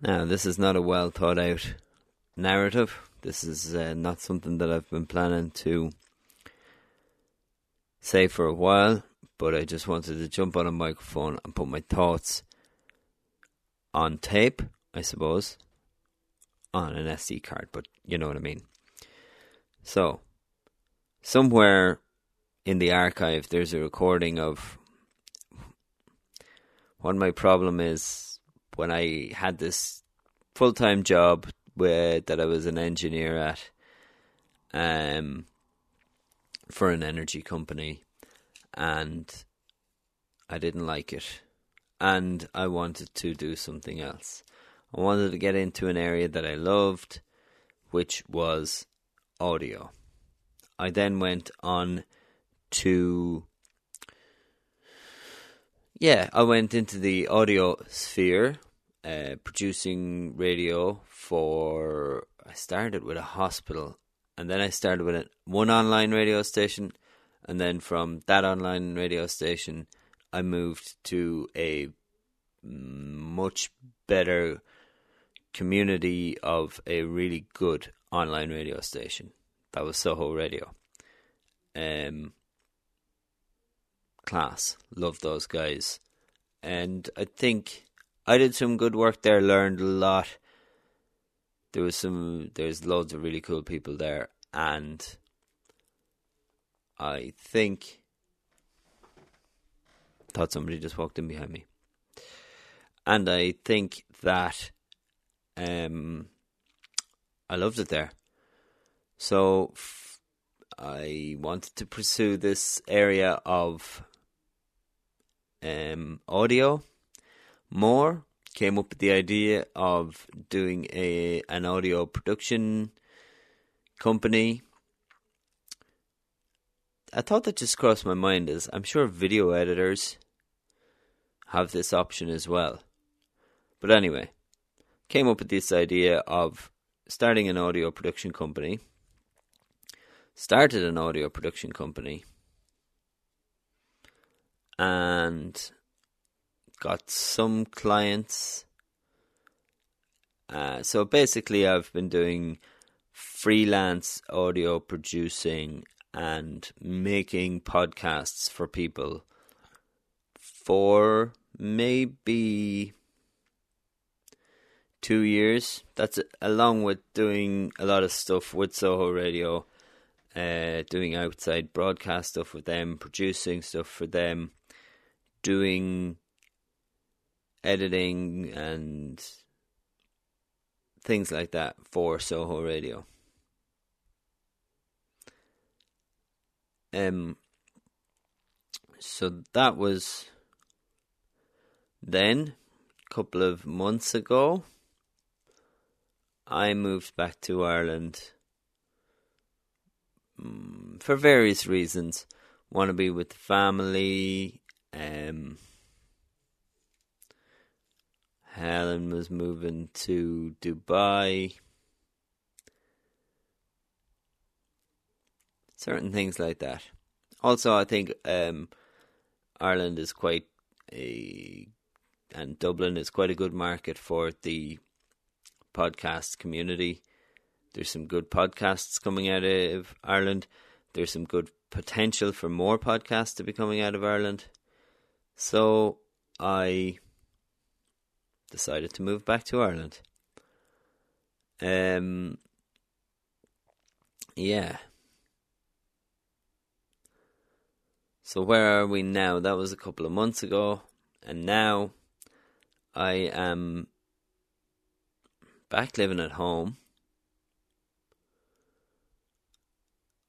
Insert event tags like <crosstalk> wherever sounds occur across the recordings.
Now, this is not a well thought out narrative. This is uh, not something that I've been planning to say for a while, but I just wanted to jump on a microphone and put my thoughts on tape, I suppose, on an SD card, but you know what I mean. So, somewhere in the archive, there's a recording of what my problem is when I had this full time job where, that I was an engineer at um, for an energy company, and I didn't like it, and I wanted to do something else. I wanted to get into an area that I loved, which was audio. I then went on to yeah, I went into the audio sphere, uh, producing radio for. I started with a hospital, and then I started with a, one online radio station, and then from that online radio station, I moved to a much better community of a really good online radio station. That was Soho Radio. Um, class. Love those guys. And I think I did some good work there, learned a lot. There was some there's loads of really cool people there and I think thought somebody just walked in behind me. And I think that um I loved it there. So f- I wanted to pursue this area of um, audio more. Came up with the idea of doing a an audio production company. I thought that just crossed my mind is I'm sure video editors have this option as well. But anyway, came up with this idea of starting an audio production company. Started an audio production company and got some clients. Uh, so basically, I've been doing freelance audio producing and making podcasts for people for maybe two years. That's along with doing a lot of stuff with Soho Radio, uh, doing outside broadcast stuff with them, producing stuff for them doing editing and things like that for Soho Radio. Um, so that was then, a couple of months ago, I moved back to Ireland um, for various reasons. Want to be with the family, um, Helen was moving to Dubai. Certain things like that. Also, I think um, Ireland is quite a and Dublin is quite a good market for the podcast community. There's some good podcasts coming out of Ireland. There's some good potential for more podcasts to be coming out of Ireland. So I decided to move back to Ireland. Um, yeah. So where are we now? That was a couple of months ago, and now I am back living at home.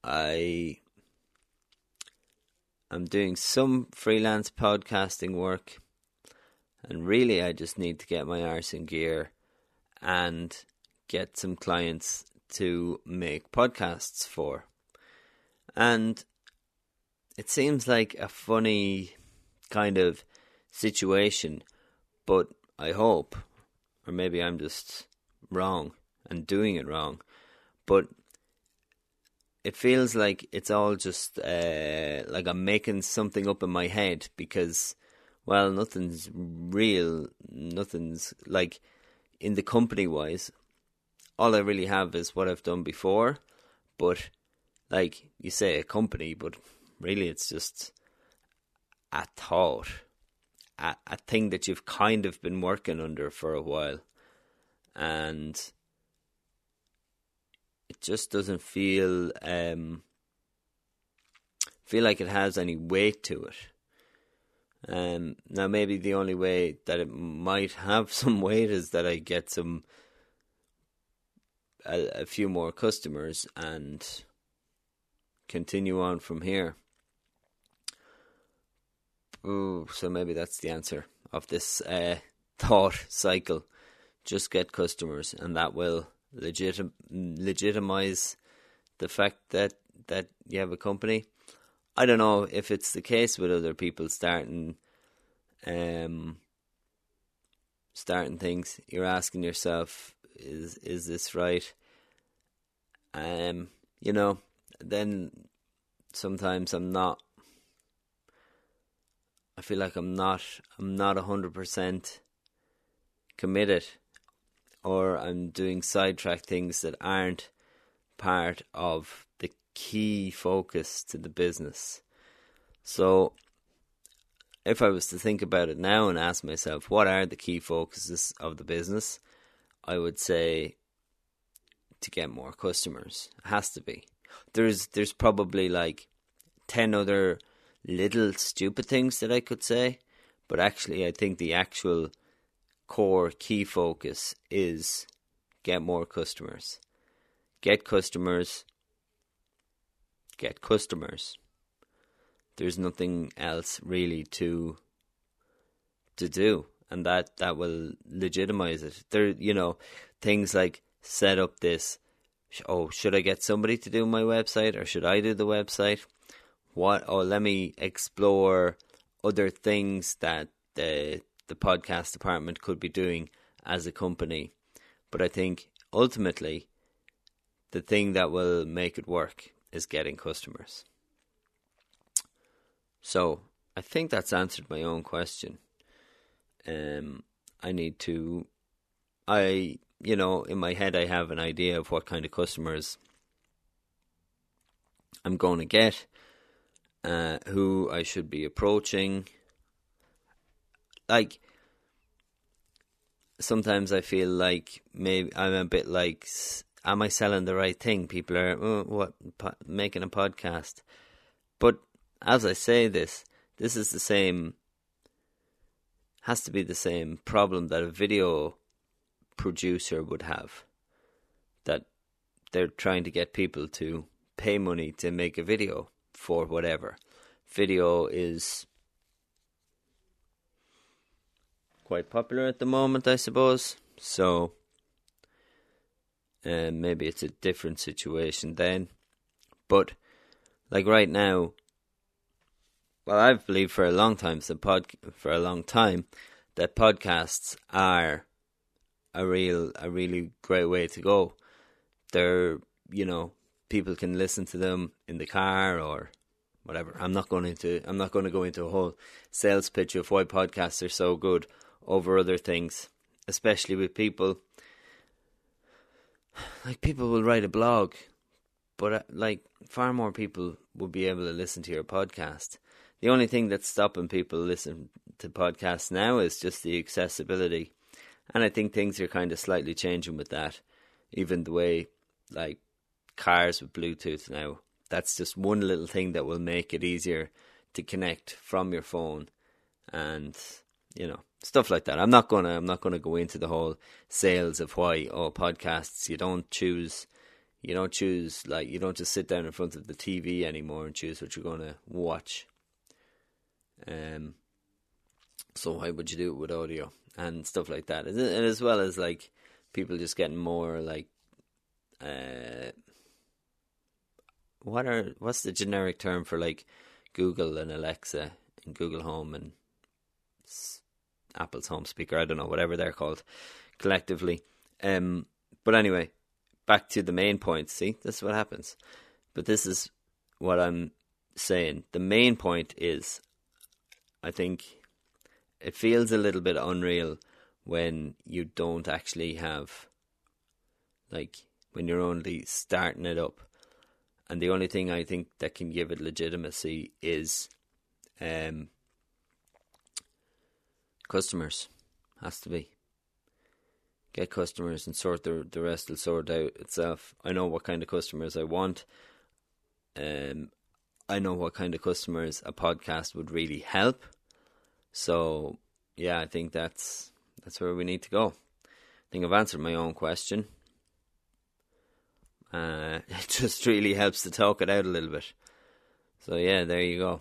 I I'm doing some freelance podcasting work, and really, I just need to get my arse in gear and get some clients to make podcasts for. And it seems like a funny kind of situation, but I hope, or maybe I'm just wrong and doing it wrong, but it feels like it's all just uh, like I'm making something up in my head because, well, nothing's real. Nothing's like in the company wise, all I really have is what I've done before. But like you say, a company, but really it's just a thought, a, a thing that you've kind of been working under for a while, and it just doesn't feel um, feel like it has any weight to it. Um, now, maybe the only way that it might have <laughs> some weight is that I get some a, a few more customers and continue on from here. Ooh, so maybe that's the answer of this uh, <laughs> thought cycle. Just get customers, and that will legitim- legitimize the fact that that you have a company. I don't know if it's the case with other people starting um starting things. You're asking yourself, is is this right? Um, you know, then sometimes I'm not I feel like I'm not I'm not hundred percent committed or I'm doing sidetrack things that aren't part of the key focus to the business. So if I was to think about it now and ask myself what are the key focuses of the business, I would say to get more customers. It has to be. There's there's probably like ten other little stupid things that I could say, but actually I think the actual core key focus is get more customers. Get customers. Get customers. There's nothing else really to to do and that that will legitimize it. There you know, things like set up this oh, should I get somebody to do my website or should I do the website? What oh let me explore other things that the the podcast department could be doing as a company. But I think ultimately, the thing that will make it work is getting customers. So I think that's answered my own question. Um, I need to, I you know, in my head I have an idea of what kind of customers I'm going to get, uh, who I should be approaching like sometimes I feel like maybe I'm a bit like, am I selling the right thing? People are oh, what po- making a podcast, but as I say this, this is the same. Has to be the same problem that a video producer would have. That they're trying to get people to pay money to make a video for whatever. Video is quite popular at the moment, I suppose. So uh, maybe it's a different situation then. But like right now, well, I've believed for a long time, so pod for a long time, that podcasts are a real, a really great way to go. They're, you know, people can listen to them in the car or whatever. I'm not going into, I'm not going to go into a whole sales pitch of why podcasts are so good over other things, especially with people. <sighs> Like people will write a blog, but uh, like far more people would be able to listen to your podcast. The only thing that's stopping people listen to podcasts now is just the accessibility, and I think things are kind of slightly changing with that. Even the way like cars with Bluetooth now, that's just one little thing that will make it easier to connect from your phone, and you know stuff like that. I'm not gonna I'm not gonna go into the whole sales of why oh podcasts you don't choose you don't choose like you don't just sit down in front of the TV anymore and choose what you're gonna watch. Um so why would you do it with audio and stuff like that? And as well as like people just getting more like uh what are what's the generic term for like Google and Alexa and Google Home and Apple's home speaker. I don't know, whatever they're called collectively. Um, but anyway, back to the main point. See, this is what happens. But this is what I'm saying. The main point is, I think it feels a little bit unreal when you don't actually have like when you're only starting it up. And the only thing I think that can give it legitimacy is um, customers. Has to be. Get customers and sort the the rest will sort out itself. I know what kind of customers I want. Um, I know what kind of customers a podcast would really help. So yeah, I think that's that's where we need to go. I think I've answered my own question. Uh, <laughs> it just really helps to talk it out a little bit. So yeah, there you go.